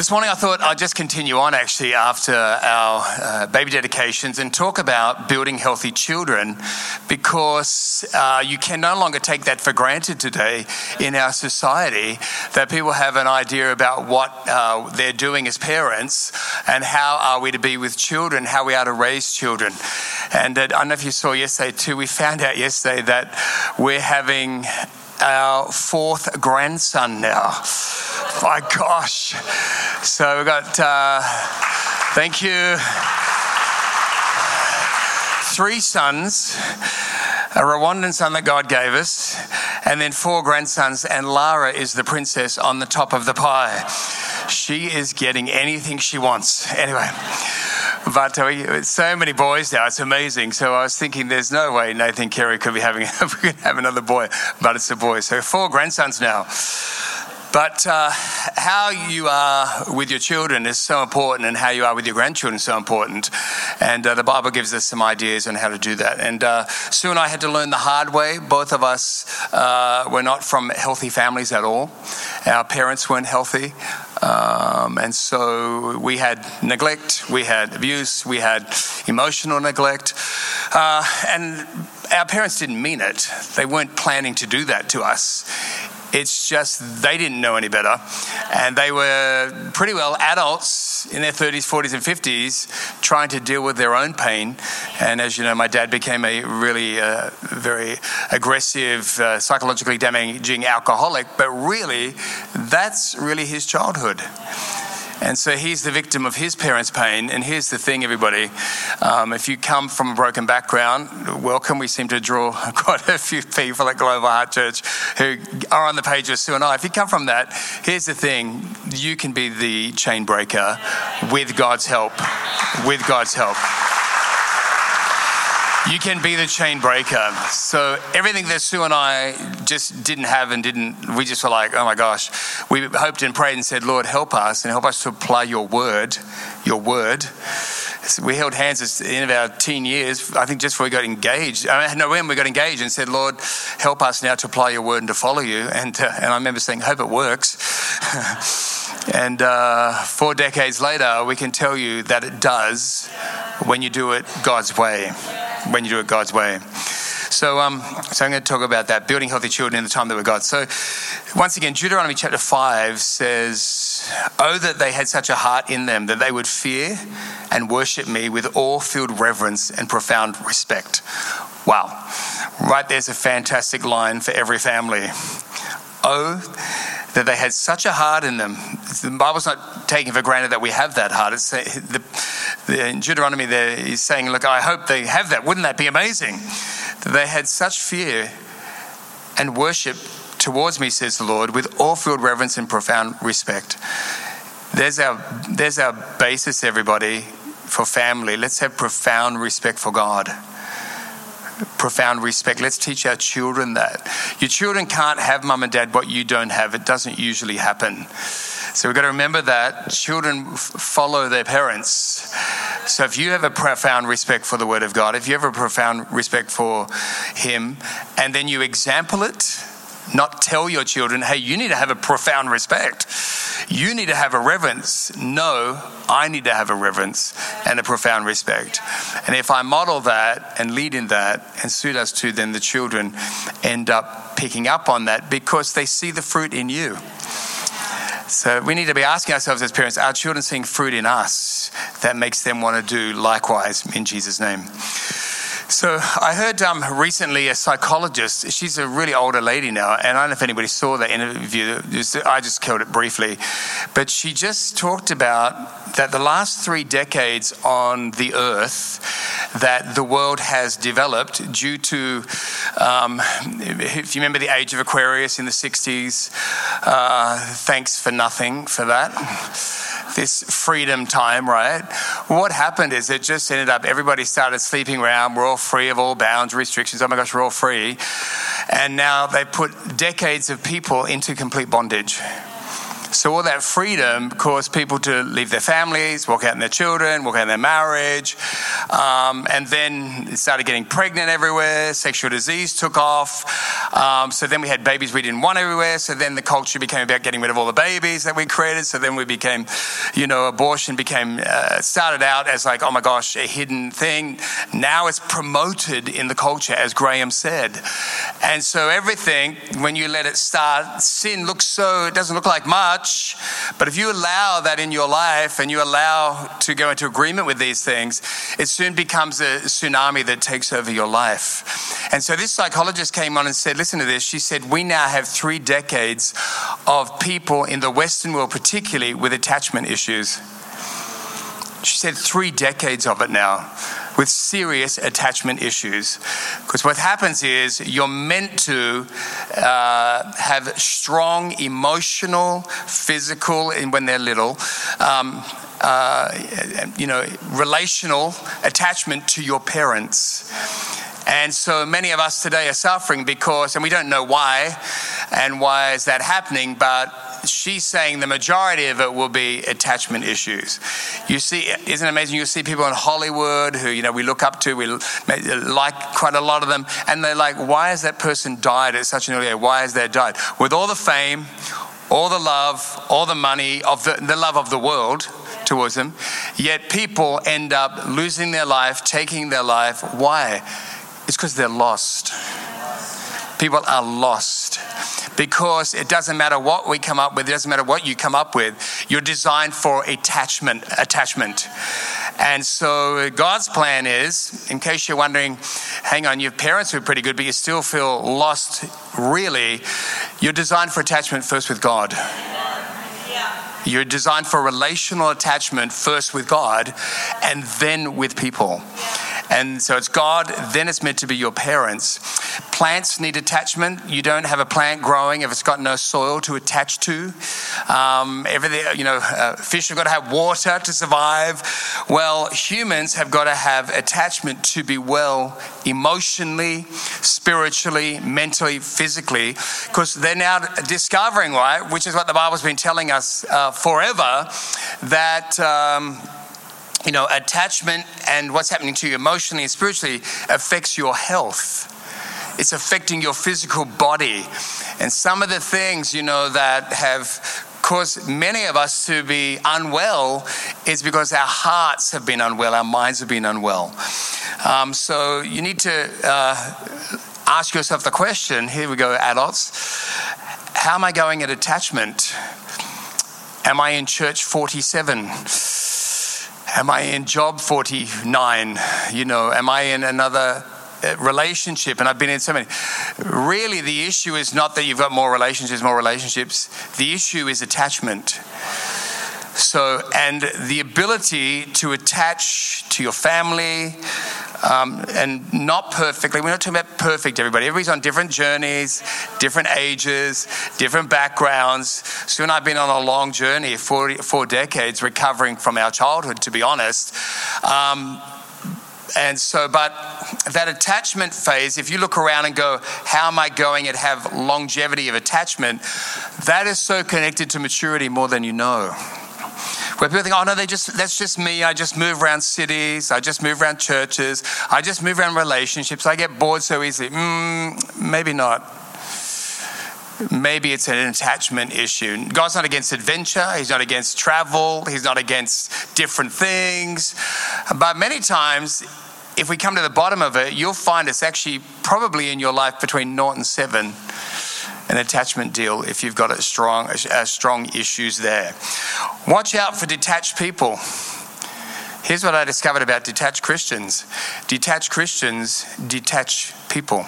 This morning, I thought I'd just continue on actually after our uh, baby dedications and talk about building healthy children because uh, you can no longer take that for granted today in our society that people have an idea about what uh, they're doing as parents and how are we to be with children, how we are to raise children. And uh, I don't know if you saw yesterday too, we found out yesterday that we're having our fourth grandson now. My gosh. So we've got, uh, thank you, three sons, a Rwandan son that God gave us, and then four grandsons, and Lara is the princess on the top of the pie. She is getting anything she wants. Anyway. But uh, so many boys now, it's amazing. So I was thinking, there's no way Nathan Carey could be having could have another boy, but it's a boy. So four grandsons now. But uh, how you are with your children is so important, and how you are with your grandchildren is so important. And uh, the Bible gives us some ideas on how to do that. And uh, Sue and I had to learn the hard way. Both of us uh, were not from healthy families at all. Our parents weren't healthy. Um, and so we had neglect, we had abuse, we had emotional neglect. Uh, and our parents didn't mean it, they weren't planning to do that to us it's just they didn't know any better. And they were pretty well adults in their 30s, 40s, and 50s trying to deal with their own pain. And as you know, my dad became a really uh, very aggressive, uh, psychologically damaging alcoholic. But really, that's really his childhood. And so he's the victim of his parents' pain. And here's the thing, everybody um, if you come from a broken background, welcome. We seem to draw quite a few people at Global Heart Church who are on the page with Sue and I. If you come from that, here's the thing you can be the chain breaker with God's help. With God's help you can be the chain breaker. So everything that Sue and I just didn't have and didn't, we just were like, oh my gosh. We hoped and prayed and said, Lord, help us and help us to apply your word, your word. So we held hands at the end of our teen years, I think just before we got engaged. I mean, no, when we got engaged and said, Lord, help us now to apply your word and to follow you. And, uh, and I remember saying, hope it works. and uh, four decades later, we can tell you that it does when you do it God's way when you do it God's way. So, um, so I'm going to talk about that, building healthy children in the time that we've got. So, once again, Deuteronomy chapter 5 says, Oh, that they had such a heart in them that they would fear and worship me with awe filled reverence and profound respect. Wow. Right there's a fantastic line for every family. Oh, that they had such a heart in them. The Bible's not taking for granted that we have that heart. It's the, the, in Deuteronomy there he's saying, look, I hope they have that. Wouldn't that be amazing? That they had such fear and worship towards me, says the Lord, with all filled reverence and profound respect. There's our, there's our basis, everybody, for family. Let's have profound respect for God profound respect. Let's teach our children that. Your children can't have mum and dad what you don't have. It doesn't usually happen. So we've got to remember that children f- follow their parents. So if you have a profound respect for the Word of God, if you have a profound respect for Him, and then you example it, not tell your children, hey, you need to have a profound respect. You need to have a reverence. No, I need to have a reverence and a profound respect. And if I model that and lead in that and suit us to, then the children end up picking up on that because they see the fruit in you. So we need to be asking ourselves as parents, are children seeing fruit in us that makes them want to do likewise in Jesus' name? So I heard um, recently a psychologist. She's a really older lady now, and I don't know if anybody saw that interview. I just killed it briefly, but she just talked about that the last three decades on the Earth that the world has developed due to, um, if you remember the age of Aquarius in the '60s, uh, thanks for nothing for that. This freedom time, right? What happened is it just ended up everybody started sleeping around. We're all free of all bounds, restrictions. Oh my gosh, we're all free. And now they put decades of people into complete bondage. So all that freedom caused people to leave their families, walk out in their children, walk out in their marriage, um, and then started getting pregnant everywhere. Sexual disease took off. Um, so then we had babies we didn't want everywhere. So then the culture became about getting rid of all the babies that we created. So then we became, you know, abortion became uh, started out as like, oh my gosh, a hidden thing. Now it's promoted in the culture, as Graham said. And so everything, when you let it start, sin looks so it doesn't look like much much, but if you allow that in your life and you allow to go into agreement with these things, it soon becomes a tsunami that takes over your life. And so this psychologist came on and said, Listen to this. She said, We now have three decades of people in the Western world, particularly with attachment issues. She said, Three decades of it now with serious attachment issues. Because what happens is you're meant to uh, have strong emotional, physical, and when they're little, um, uh, you know, relational attachment to your parents. And so many of us today are suffering because, and we don't know why, and why is that happening, but she's saying the majority of it will be attachment issues. You see, isn't it amazing? You see people in Hollywood who, you know, we look up to, we like quite a lot of them, and they're like, why has that person died at such an early age? Why has they died? With all the fame, all the love, all the money, of the, the love of the world towards them, yet people end up losing their life, taking their life. Why? It's because they're lost. People are lost because it doesn't matter what we come up with, it doesn't matter what you come up with. You're designed for attachment, attachment. And so God's plan is, in case you're wondering, hang on, your parents were pretty good, but you still feel lost, really, you're designed for attachment first with God. You're designed for relational attachment first with God and then with people. And so it's God, then it's meant to be your parents. Plants need attachment. You don't have a plant growing if it's got no soil to attach to. Um, everything, you know, uh, fish have got to have water to survive. Well, humans have got to have attachment to be well emotionally, spiritually, mentally, physically, because they're now discovering, right, which is what the Bible's been telling us uh, forever, that. Um, you know, attachment and what's happening to you emotionally and spiritually affects your health. It's affecting your physical body. And some of the things, you know, that have caused many of us to be unwell is because our hearts have been unwell, our minds have been unwell. Um, so you need to uh, ask yourself the question here we go, adults. How am I going at attachment? Am I in church 47? Am I in job 49? You know, am I in another uh, relationship? And I've been in so many. Really, the issue is not that you've got more relationships, more relationships. The issue is attachment. So, and the ability to attach to your family, um, and not perfectly. We're not talking about perfect, everybody. Everybody's on different journeys, different ages, different backgrounds. Sue and I have been on a long journey, four, four decades, recovering from our childhood, to be honest. Um, and so, but that attachment phase, if you look around and go, how am I going and have longevity of attachment? That is so connected to maturity more than you know. Where people think, oh no, they just that's just me. I just move around cities. I just move around churches. I just move around relationships. I get bored so easily. Mm, maybe not. Maybe it's an attachment issue. God's not against adventure. He's not against travel. He's not against different things. But many times, if we come to the bottom of it, you'll find it's actually probably in your life between naught and seven an attachment deal if you've got a strong, a strong issues there. Watch out for detached people. Here's what I discovered about detached Christians detached Christians detach people.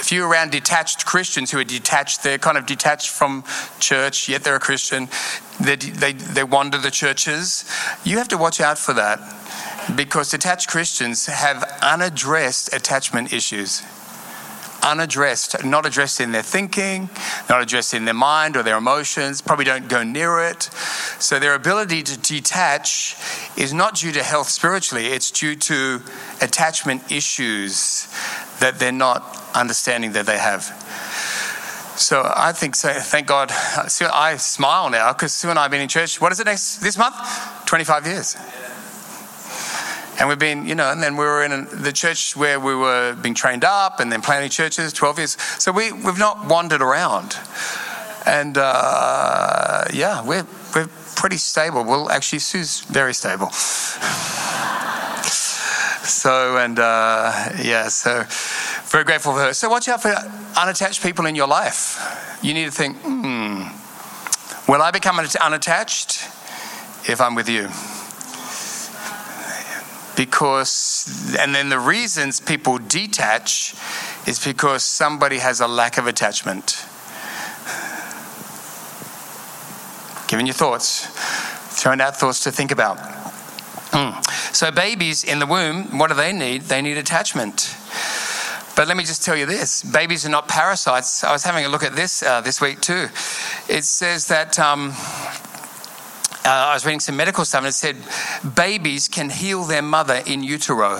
If you're around detached Christians who are detached, they're kind of detached from church, yet they're a Christian, they, they, they wander the churches, you have to watch out for that because detached Christians have unaddressed attachment issues unaddressed, not addressed in their thinking, not addressed in their mind or their emotions, probably don't go near it. So their ability to detach is not due to health spiritually, it's due to attachment issues that they're not understanding that they have. So I think, so, thank God, I smile now because Sue and I have been in church, what is it next, this month? 25 years. And we've been, you know, and then we were in the church where we were being trained up and then planting churches, 12 years. So we, we've not wandered around. And uh, yeah, we're, we're pretty stable. Well, actually, Sue's very stable. so, and uh, yeah, so very grateful for her. So watch out for unattached people in your life. You need to think, hmm, will I become unattached if I'm with you? Because, and then the reasons people detach is because somebody has a lack of attachment. Giving you thoughts, throwing out thoughts to think about. Mm. So, babies in the womb, what do they need? They need attachment. But let me just tell you this babies are not parasites. I was having a look at this uh, this week too. It says that. Um, uh, I was reading some medical stuff and it said babies can heal their mother in utero.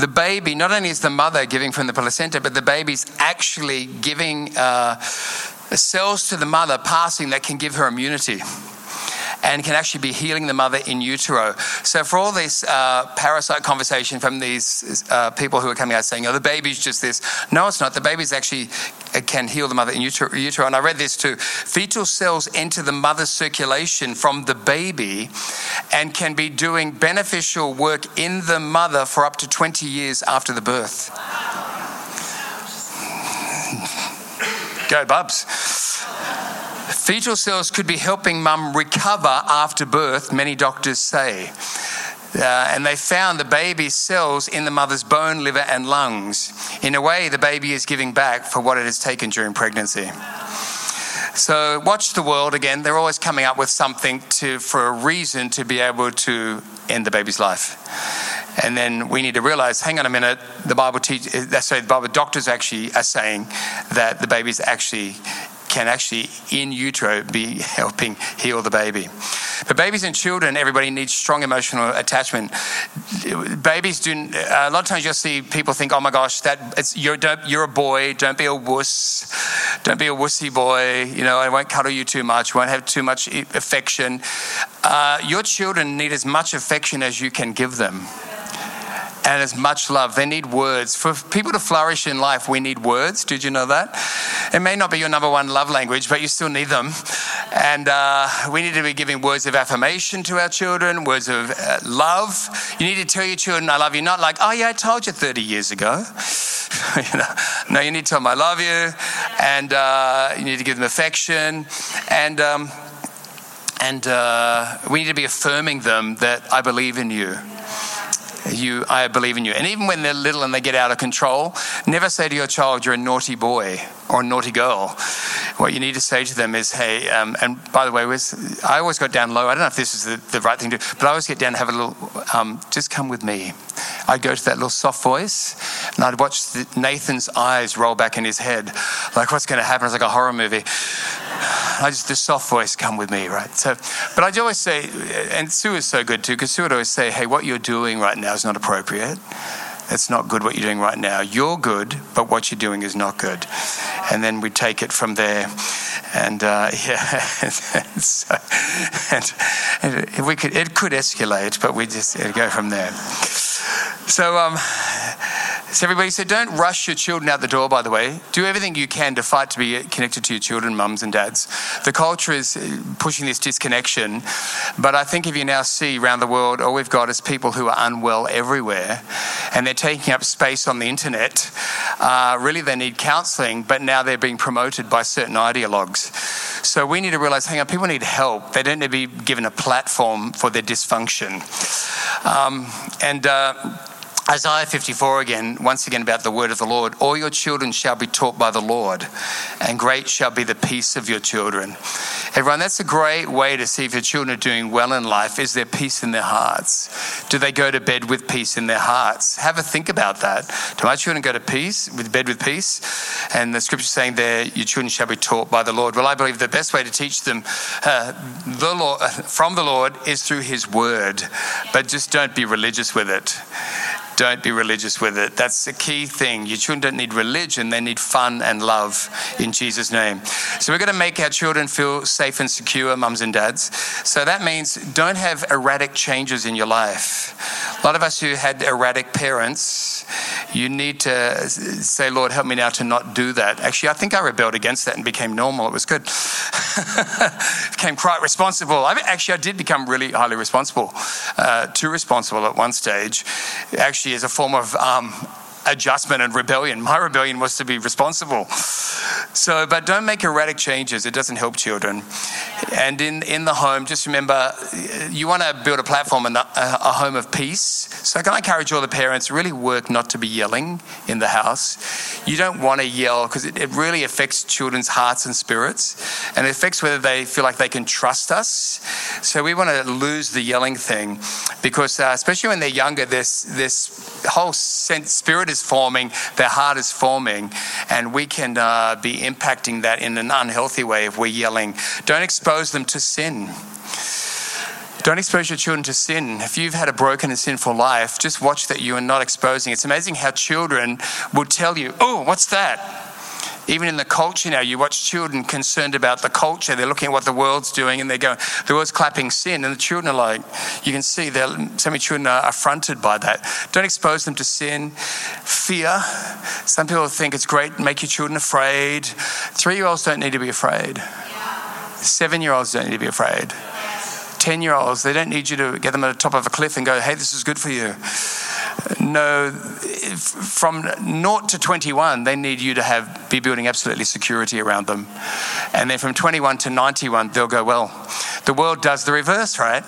The baby, not only is the mother giving from the placenta, but the baby's actually giving uh, cells to the mother passing that can give her immunity and can actually be healing the mother in utero. So, for all this uh, parasite conversation from these uh, people who are coming out saying, oh, the baby's just this, no, it's not. The baby's actually uh, can heal the mother in utero. And I read this too. Fetal cells enter the mother's circulation from the baby and can be doing beneficial work in the mother for up to 20 years after the birth. Go, Bubs. Fetal cells could be helping mum recover after birth, many doctors say. Uh, and they found the baby's cells in the mother's bone, liver, and lungs. In a way, the baby is giving back for what it has taken during pregnancy. So watch the world again. They're always coming up with something to, for a reason to be able to end the baby's life. And then we need to realize, hang on a minute, the Bible teaches, uh, sorry, the Bible doctors actually are saying that the baby's actually can actually in utero be helping heal the baby. But babies and children, everybody needs strong emotional attachment. Babies do. A lot of times you'll see people think, "Oh my gosh, that it's you're you're a boy. Don't be a wuss. Don't be a wussy boy. You know, I won't cuddle you too much. Won't have too much affection." Uh, your children need as much affection as you can give them and as much love. They need words. For people to flourish in life, we need words. Did you know that? It may not be your number one love language, but you still need them. And uh, we need to be giving words of affirmation to our children, words of uh, love. You need to tell your children, I love you, not like, oh, yeah, I told you 30 years ago. you know, no, you need to tell them, I love you. And uh, you need to give them affection. And, um, and uh, we need to be affirming them that I believe in you you, I believe in you. And even when they're little and they get out of control, never say to your child, you're a naughty boy or a naughty girl. What you need to say to them is, hey, um, and by the way, I always got down low. I don't know if this is the, the right thing to do, but I always get down and have a little, um, just come with me. I'd go to that little soft voice and I'd watch the, Nathan's eyes roll back in his head, like what's going to happen? It's like a horror movie. I just, the soft voice, come with me, right? So, but I'd always say, and Sue is so good too, because Sue would always say, hey, what you're doing right now is not appropriate. It's not good what you're doing right now. You're good, but what you're doing is not good. And then we take it from there. And uh, yeah, and, so, and, and, we could, it could escalate, but we just go from there. So, um, so everybody said, don't rush your children out the door, by the way. Do everything you can to fight to be connected to your children, mums and dads. The culture is uh, pushing this disconnection. But I think if you now see around the world, all we've got is people who are unwell everywhere and they're taking up space on the internet. Uh, really, they need counseling, but now they're being promoted by certain ideologues. So we need to realize hang on, people need help. They don't need to be given a platform for their dysfunction. Um, and uh, Isaiah 54 again, once again about the word of the Lord. All your children shall be taught by the Lord, and great shall be the peace of your children. Everyone, that's a great way to see if your children are doing well in life. Is there peace in their hearts? Do they go to bed with peace in their hearts? Have a think about that. Do my children go to peace, with bed with peace? And the scripture saying there, your children shall be taught by the Lord. Well, I believe the best way to teach them uh, the Lord, from the Lord is through His word, but just don't be religious with it don't be religious with it. That's the key thing. Your children don't need religion, they need fun and love in Jesus' name. So we're going to make our children feel safe and secure, mums and dads. So that means don't have erratic changes in your life. A lot of us who had erratic parents, you need to say, Lord, help me now to not do that. Actually, I think I rebelled against that and became normal. It was good. became quite responsible. I actually, I did become really highly responsible, uh, too responsible at one stage. Actually, as a form of um, adjustment and rebellion. My rebellion was to be responsible. So, but don't make erratic changes. It doesn't help children. And in, in the home, just remember you want to build a platform and a, a home of peace. So, can I encourage all the parents really work not to be yelling in the house? You don't want to yell because it, it really affects children's hearts and spirits, and it affects whether they feel like they can trust us. So, we want to lose the yelling thing because, uh, especially when they're younger, this this whole sense, spirit is forming, their heart is forming, and we can uh, be impacting that in an unhealthy way if we're yelling. Don't expose them to sin. Don't expose your children to sin. If you've had a broken and sinful life, just watch that you are not exposing. It's amazing how children will tell you, Oh, what's that? Even in the culture now, you watch children concerned about the culture. They're looking at what the world's doing and they go, the world's clapping sin. And the children are like, you can see so many children are affronted by that. Don't expose them to sin. Fear. Some people think it's great, make your children afraid. Three year olds don't need to be afraid. Seven year olds don't need to be afraid. 10 year olds, they don't need you to get them at the top of a cliff and go, hey, this is good for you. No, from naught to 21, they need you to have be building absolutely security around them. And then from 21 to 91, they'll go, well, the world does the reverse, right?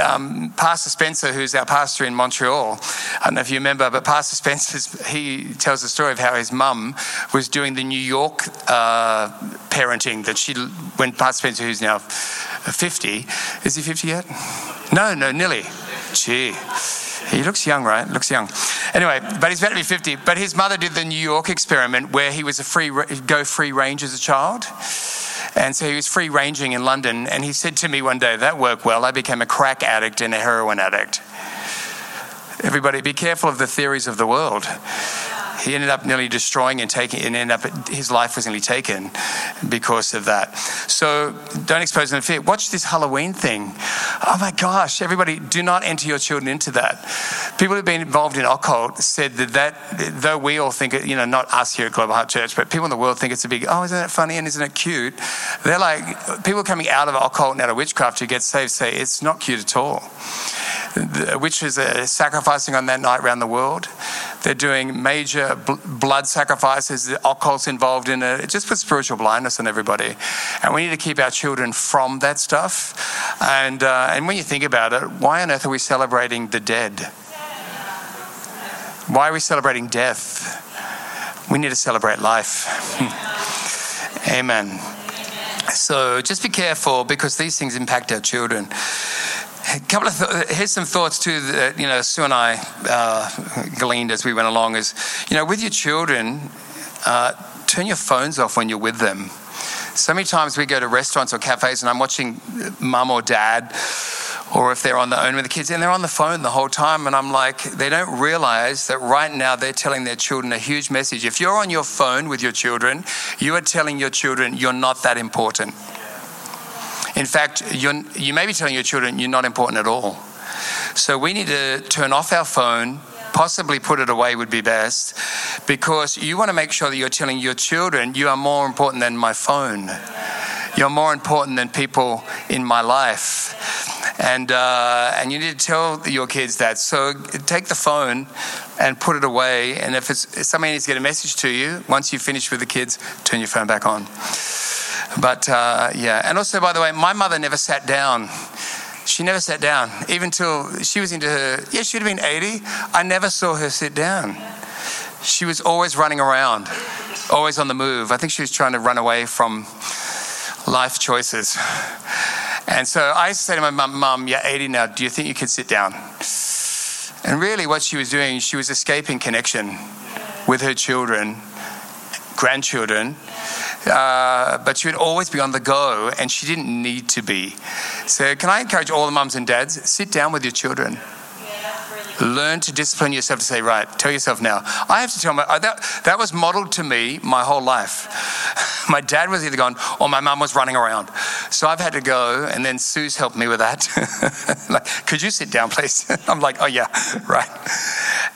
Um, pastor Spencer, who's our pastor in Montreal, I don't know if you remember, but Pastor Spencer, he tells the story of how his mum was doing the New York uh, parenting that she, when Pastor Spencer, who's now 50, is he 50 yet? No, no, nearly. Gee. He looks young, right? Looks young. Anyway, but he's about to be 50. But his mother did the New York experiment where he was a free, go free range as a child. And so he was free ranging in London. And he said to me one day, that worked well. I became a crack addict and a heroin addict. Everybody, be careful of the theories of the world he ended up nearly destroying and taking, and ended up his life was nearly taken because of that. So don't expose them to fear. Watch this Halloween thing. Oh my gosh, everybody, do not enter your children into that. People who've been involved in occult said that that, though we all think it, you know, not us here at Global Heart Church, but people in the world think it's a big, oh, isn't it funny and isn't it cute? They're like, people coming out of occult and out of witchcraft who get saved say it's not cute at all. The witches are sacrificing on that night around the world. They're doing major bl- blood sacrifices, the occult's involved in it. It just puts spiritual blindness on everybody. And we need to keep our children from that stuff. And, uh, and when you think about it, why on earth are we celebrating the dead? Why are we celebrating death? We need to celebrate life. Amen. So just be careful because these things impact our children. A couple of th- here's some thoughts too that you know Sue and I uh, gleaned as we went along. Is you know with your children, uh, turn your phones off when you're with them. So many times we go to restaurants or cafes and I'm watching mum or dad, or if they're on their own with the kids and they're on the phone the whole time, and I'm like, they don't realize that right now they're telling their children a huge message. If you're on your phone with your children, you are telling your children you're not that important. In fact, you may be telling your children you're not important at all. So we need to turn off our phone, possibly put it away would be best, because you want to make sure that you're telling your children you are more important than my phone. You're more important than people in my life. And, uh, and you need to tell your kids that. So take the phone and put it away. And if, it's, if somebody needs to get a message to you, once you finish with the kids, turn your phone back on. But uh, yeah, and also, by the way, my mother never sat down She never sat down, even till she was into her, yeah, she'd have been 80. I never saw her sit down. She was always running around, always on the move. I think she was trying to run away from life choices. And so I used to say to my mum, Mum, you're 80 now, do you think you could sit down? And really, what she was doing, she was escaping connection with her children, grandchildren, uh, but she would always be on the go and she didn't need to be. So, can I encourage all the mums and dads, sit down with your children. Learn to discipline yourself to say, right, tell yourself now. I have to tell my, that, that was modeled to me my whole life. my dad was either gone or my mum was running around. So I've had to go, and then Sue's helped me with that. like, could you sit down, please? I'm like, oh, yeah, right.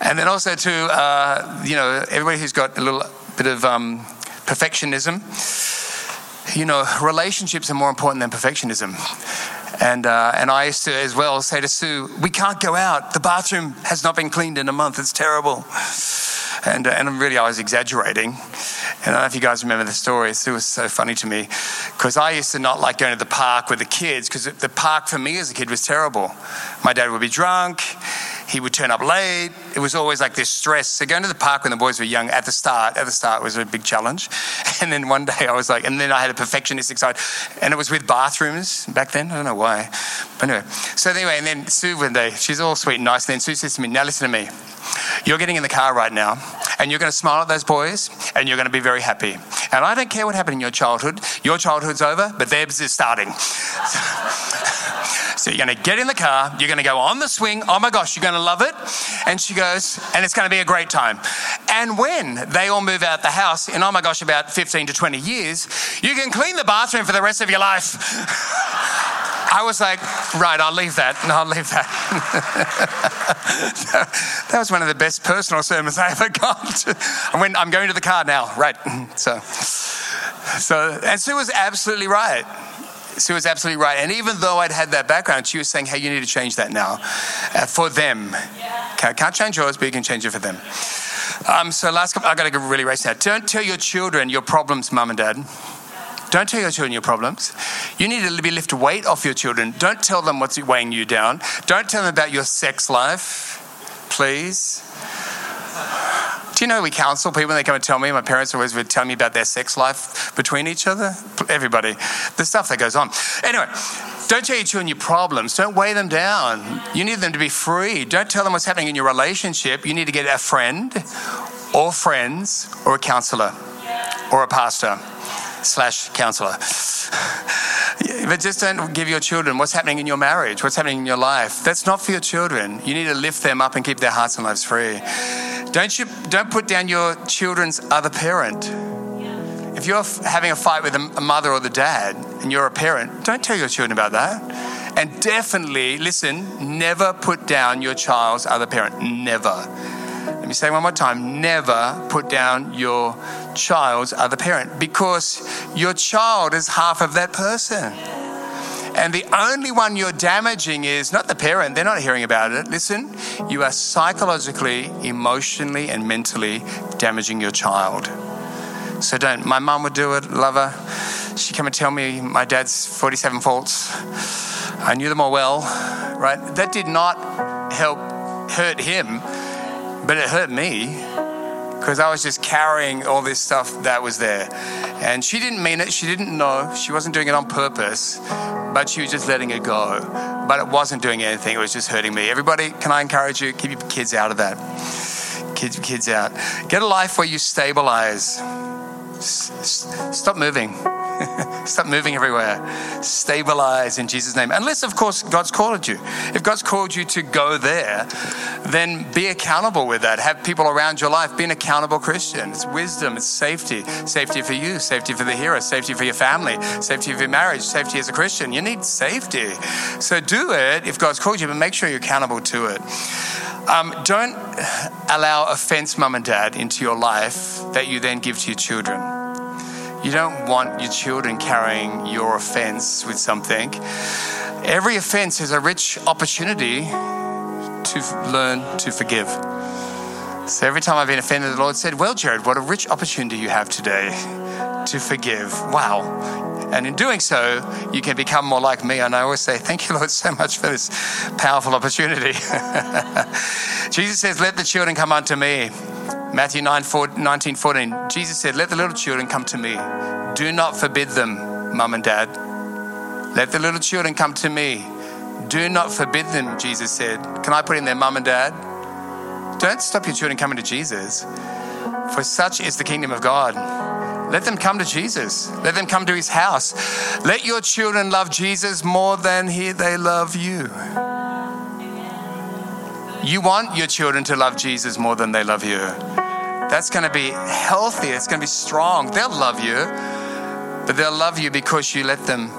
And then also, to, uh, you know, everybody who's got a little bit of um, perfectionism, you know, relationships are more important than perfectionism. And, uh, and I used to as well say to Sue, We can't go out. The bathroom has not been cleaned in a month. It's terrible. And, uh, and really, I was exaggerating. And I don't know if you guys remember the story. Sue was so funny to me because I used to not like going to the park with the kids because the park for me as a kid was terrible. My dad would be drunk he would turn up late. It was always like this stress. So going to the park when the boys were young at the start, at the start was a big challenge. And then one day I was like, and then I had a perfectionistic side, and it was with bathrooms back then. I don't know why, but anyway. So anyway, and then Sue one day, she's all sweet and nice. And then Sue says to me, "Now listen to me. You're getting in the car right now, and you're going to smile at those boys, and you're going to be very happy. And I don't care what happened in your childhood. Your childhood's over, but theirs is starting." So you're going to get in the car, you're going to go on the swing. Oh my gosh, you're going to love it. And she goes, and it's going to be a great time. And when they all move out the house in, oh my gosh, about 15 to 20 years, you can clean the bathroom for the rest of your life. I was like, right, I'll leave that. No, I'll leave that. that was one of the best personal sermons I ever got. I'm going to the car now. Right. So, so, and Sue was absolutely right. Sue was absolutely right. And even though I'd had that background, she was saying, hey, you need to change that now uh, for them. Yeah. Can't, can't change yours, but you can change it for them. Um, so last couple, I got to really race now. Don't tell your children your problems, mum and dad. Don't tell your children your problems. You need to be lift weight off your children. Don't tell them what's weighing you down. Don't tell them about your sex life, please. Do you know we counsel people when they come and tell me? My parents always would tell me about their sex life between each other. Everybody, the stuff that goes on. Anyway, don't tell your children your problems. Don't weigh them down. You need them to be free. Don't tell them what's happening in your relationship. You need to get a friend or friends or a counselor or a pastor slash counselor. but just don't give your children what's happening in your marriage, what's happening in your life. That's not for your children. You need to lift them up and keep their hearts and lives free. Don't you don't put down your children's other parent. If you're having a fight with a mother or the dad and you're a parent, don't tell your children about that. And definitely, listen, never put down your child's other parent. Never. Let me say one more time never put down your child's other parent because your child is half of that person. And the only one you're damaging is not the parent, they're not hearing about it. Listen, you are psychologically, emotionally, and mentally damaging your child. So don't. My mum would do it, love her. She'd come and tell me my dad's 47 faults. I knew them all well, right? That did not help hurt him, but it hurt me because I was just carrying all this stuff that was there. And she didn't mean it, she didn't know, she wasn't doing it on purpose, but she was just letting it go. But it wasn't doing anything, it was just hurting me. Everybody, can I encourage you? Keep your kids out of that. Kids, kids out. Get a life where you stabilize. Stop moving. Stop moving everywhere. Stabilize in Jesus' name. Unless, of course, God's called you. If God's called you to go there, then be accountable with that. Have people around your life. Be an accountable Christian. It's wisdom, it's safety. Safety for you, safety for the hearer, safety for your family, safety for your marriage, safety as a Christian. You need safety. So do it if God's called you, but make sure you're accountable to it. Um, don't allow offense, mum and dad, into your life that you then give to your children. You don't want your children carrying your offense with something. Every offense is a rich opportunity to learn to forgive. So every time I've been offended, the Lord said, Well, Gerard, what a rich opportunity you have today to forgive. Wow. And in doing so, you can become more like me. And I always say, Thank you, Lord, so much for this powerful opportunity. Jesus says, Let the children come unto me. Matthew 9, 4, 19, 14. Jesus said, Let the little children come to me. Do not forbid them, mum and dad. Let the little children come to me. Do not forbid them, Jesus said. Can I put in there, mum and dad? Don't stop your children coming to Jesus, for such is the kingdom of God. Let them come to Jesus. Let them come to his house. Let your children love Jesus more than he, they love you. You want your children to love Jesus more than they love you. That's going to be healthy. It's going to be strong. They'll love you, but they'll love you because you let them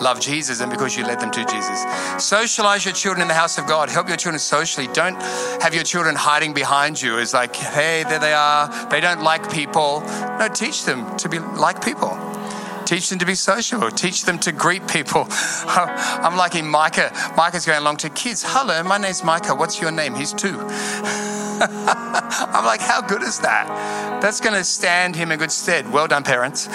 love Jesus and because you led them to Jesus. Socialize your children in the house of God. Help your children socially. Don't have your children hiding behind you. It's like, hey, there they are. They don't like people. No, teach them to be like people. Teach them to be social. Teach them to greet people. I'm liking Micah. Micah's going along to kids. Hello, my name's Micah. What's your name? He's two. I'm like, how good is that? That's going to stand him in good stead. Well done, parents.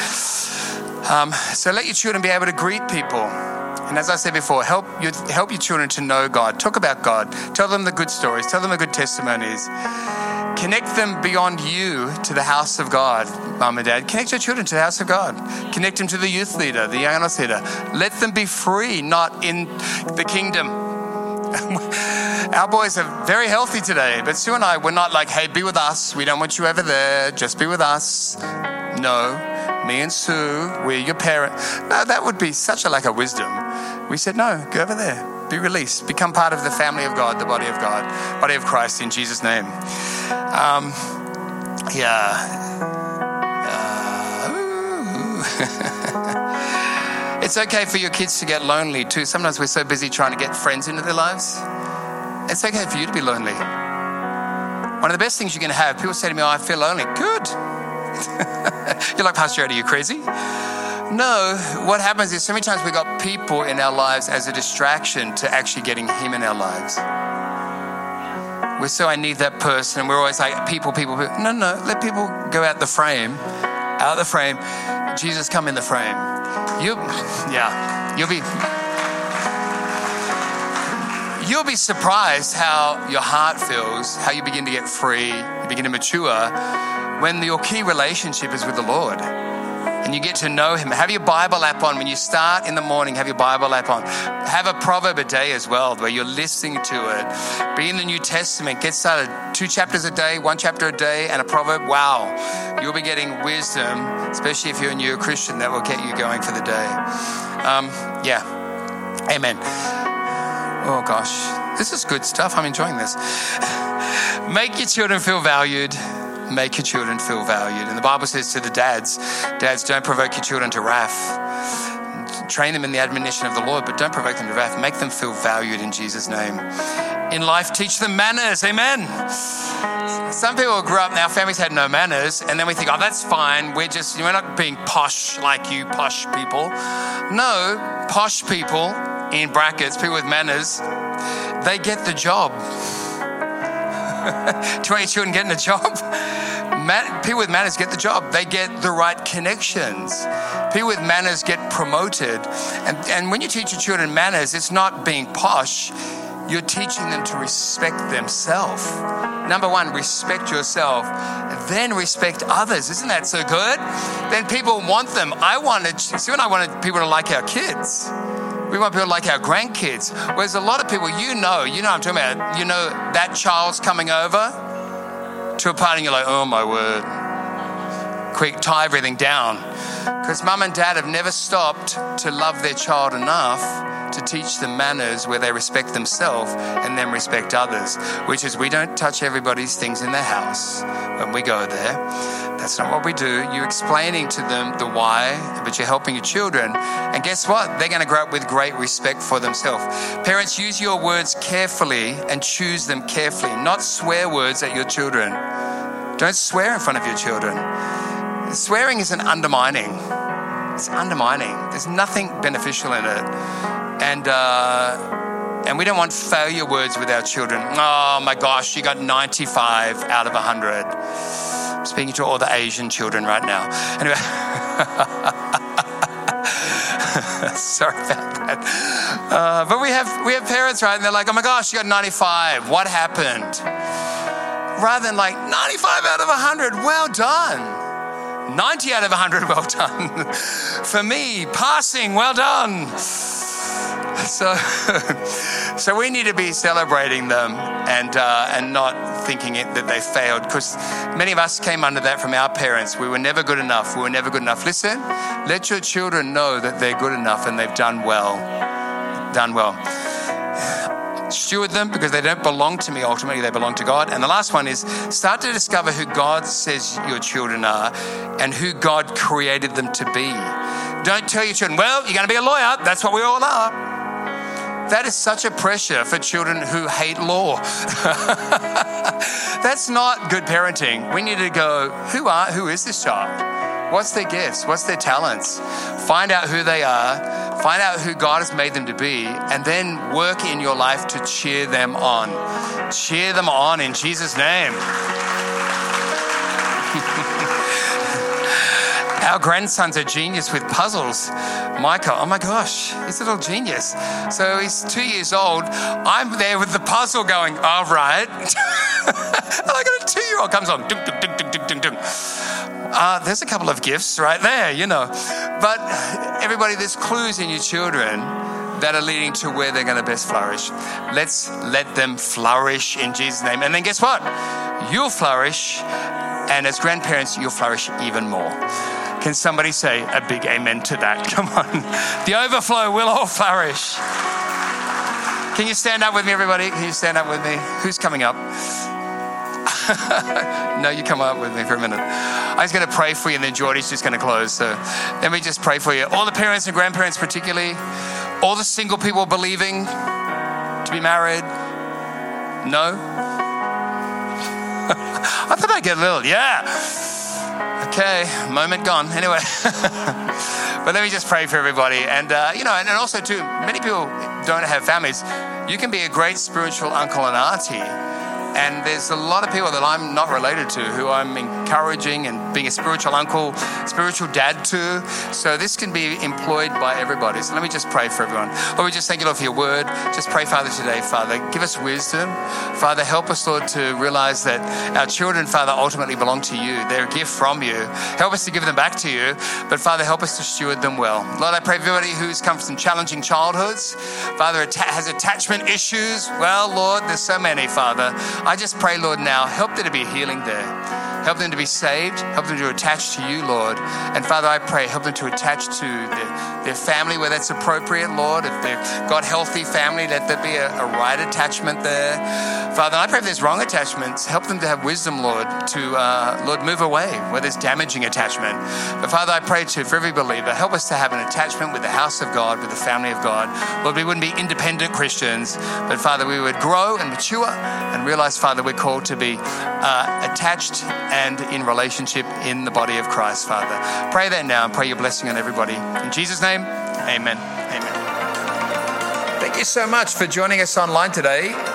Um, so let your children be able to greet people. And as I said before, help your, help your children to know God. Talk about God. Tell them the good stories. Tell them the good testimonies. Connect them beyond you to the house of God, mom and dad. Connect your children to the house of God. Connect them to the youth leader, the young adult leader. Let them be free, not in the kingdom. Our boys are very healthy today, but Sue and I, we're not like, hey, be with us. We don't want you over there. Just be with us. No me and Sue, we're your parent. No, that would be such a lack of wisdom. We said, no, go over there. Be released. Become part of the family of God, the body of God, body of Christ in Jesus' name. Um, yeah. Uh, it's okay for your kids to get lonely too. Sometimes we're so busy trying to get friends into their lives. It's okay for you to be lonely. One of the best things you can have, people say to me, Oh, I feel lonely. Good. You're like, Pastor Eddie, are you crazy? No, what happens is so many times we got people in our lives as a distraction to actually getting Him in our lives. We're so, I need that person. And we're always like, people, people, people. No, no, let people go out the frame, out the frame. Jesus, come in the frame. You, yeah, you'll be. You'll be surprised how your heart feels, how you begin to get free, you begin to mature when your key relationship is with the Lord and you get to know Him. Have your Bible app on. When you start in the morning, have your Bible app on. Have a proverb a day as well, where you're listening to it. Be in the New Testament. Get started. Two chapters a day, one chapter a day, and a proverb. Wow. You'll be getting wisdom, especially if you're a new Christian, that will get you going for the day. Um, yeah. Amen. Oh, gosh. This is good stuff. I'm enjoying this. Make your children feel valued make your children feel valued. And the Bible says to the dads, dads, don't provoke your children to wrath. Train them in the admonition of the Lord, but don't provoke them to wrath. Make them feel valued in Jesus' name. In life, teach them manners. Amen. Some people grew up, now families had no manners, and then we think, oh, that's fine. We're just, we're not being posh like you posh people. No, posh people, in brackets, people with manners, they get the job. 20 children getting a job. Man, people with manners get the job. They get the right connections. People with manners get promoted. And, and when you teach your children manners, it's not being posh. You're teaching them to respect themselves. Number one, respect yourself, then respect others. Isn't that so good? Then people want them. I wanted, see, when I wanted people to like our kids. We want people to like our grandkids. Whereas a lot of people, you know, you know I'm talking about, you know, that child's coming over to a party and you're like, oh my word. Quick, tie everything down. Because mum and dad have never stopped to love their child enough to teach them manners where they respect themselves and then respect others, which is we don't touch everybody's things in their house when we go there. That's not what we do. You're explaining to them the why, but you're helping your children. And guess what? They're going to grow up with great respect for themselves. Parents, use your words carefully and choose them carefully, not swear words at your children. Don't swear in front of your children. Swearing is an undermining. It's undermining. There's nothing beneficial in it. And, uh, and we don't want failure words with our children. Oh my gosh, you got 95 out of 100. Speaking to all the Asian children right now. Anyway. Sorry about that. Uh, but we have we have parents, right? And they're like, "Oh my gosh, you got 95. What happened?" Rather than like 95 out of 100, well done. 90 out of 100, well done. For me, passing, well done. So, so we need to be celebrating them and uh, and not thinking it, that they failed because many of us came under that from our parents. We were never good enough. We were never good enough. Listen, let your children know that they're good enough and they've done well. Done well. Steward them because they don't belong to me. Ultimately, they belong to God. And the last one is start to discover who God says your children are and who God created them to be. Don't tell your children, well, you're going to be a lawyer. That's what we all are. That is such a pressure for children who hate law. That's not good parenting. We need to go, who are who is this child? What's their gifts? What's their talents? Find out who they are, find out who God has made them to be, and then work in your life to cheer them on. Cheer them on in Jesus' name. Our grandson's a genius with puzzles. Micah, oh my gosh, he's a little genius. So he's two years old. I'm there with the puzzle going, all right. and I got a two year old comes on, ding, ding, ding. Uh, there's a couple of gifts right there, you know. But everybody, there's clues in your children that are leading to where they're going to best flourish. Let's let them flourish in Jesus' name. And then guess what? You'll flourish. And as grandparents, you'll flourish even more. Can somebody say a big amen to that? Come on. The overflow will all flourish. Can you stand up with me, everybody? Can you stand up with me? Who's coming up? no, you come up with me for a minute. I was going to pray for you, and then Geordie's just going to close. So let me just pray for you. All the parents and grandparents, particularly, all the single people believing to be married. No? I thought I'd get a little, yeah. Okay, moment gone. Anyway, but let me just pray for everybody. And, uh, you know, and, and also, too, many people don't have families. You can be a great spiritual uncle and auntie and there's a lot of people that I'm not related to who I'm encouraging and being a spiritual uncle, spiritual dad too. So this can be employed by everybody. So let me just pray for everyone. Lord, we just thank you, Lord, for your word. Just pray, Father, today, Father. Give us wisdom. Father, help us, Lord, to realize that our children, Father, ultimately belong to you. They're a gift from you. Help us to give them back to you. But Father, help us to steward them well. Lord, I pray for everybody who's come from challenging childhoods. Father, has attachment issues. Well, Lord, there's so many, Father. I just pray, Lord, now, help there to be healing there. Help them to be saved. Help them to attach to you, Lord. And Father, I pray, help them to attach to their, their family where that's appropriate, Lord. If they've got healthy family, let there be a, a right attachment there. Father, I pray if there's wrong attachments, help them to have wisdom, Lord, to, uh, Lord, move away where there's damaging attachment. But Father, I pray too for every believer, help us to have an attachment with the house of God, with the family of God. Lord, we wouldn't be independent Christians, but Father, we would grow and mature and realize, Father, we're called to be uh, attached and in relationship in the body of Christ, Father. Pray that now and pray your blessing on everybody. In Jesus' name, amen. Amen. Thank you so much for joining us online today.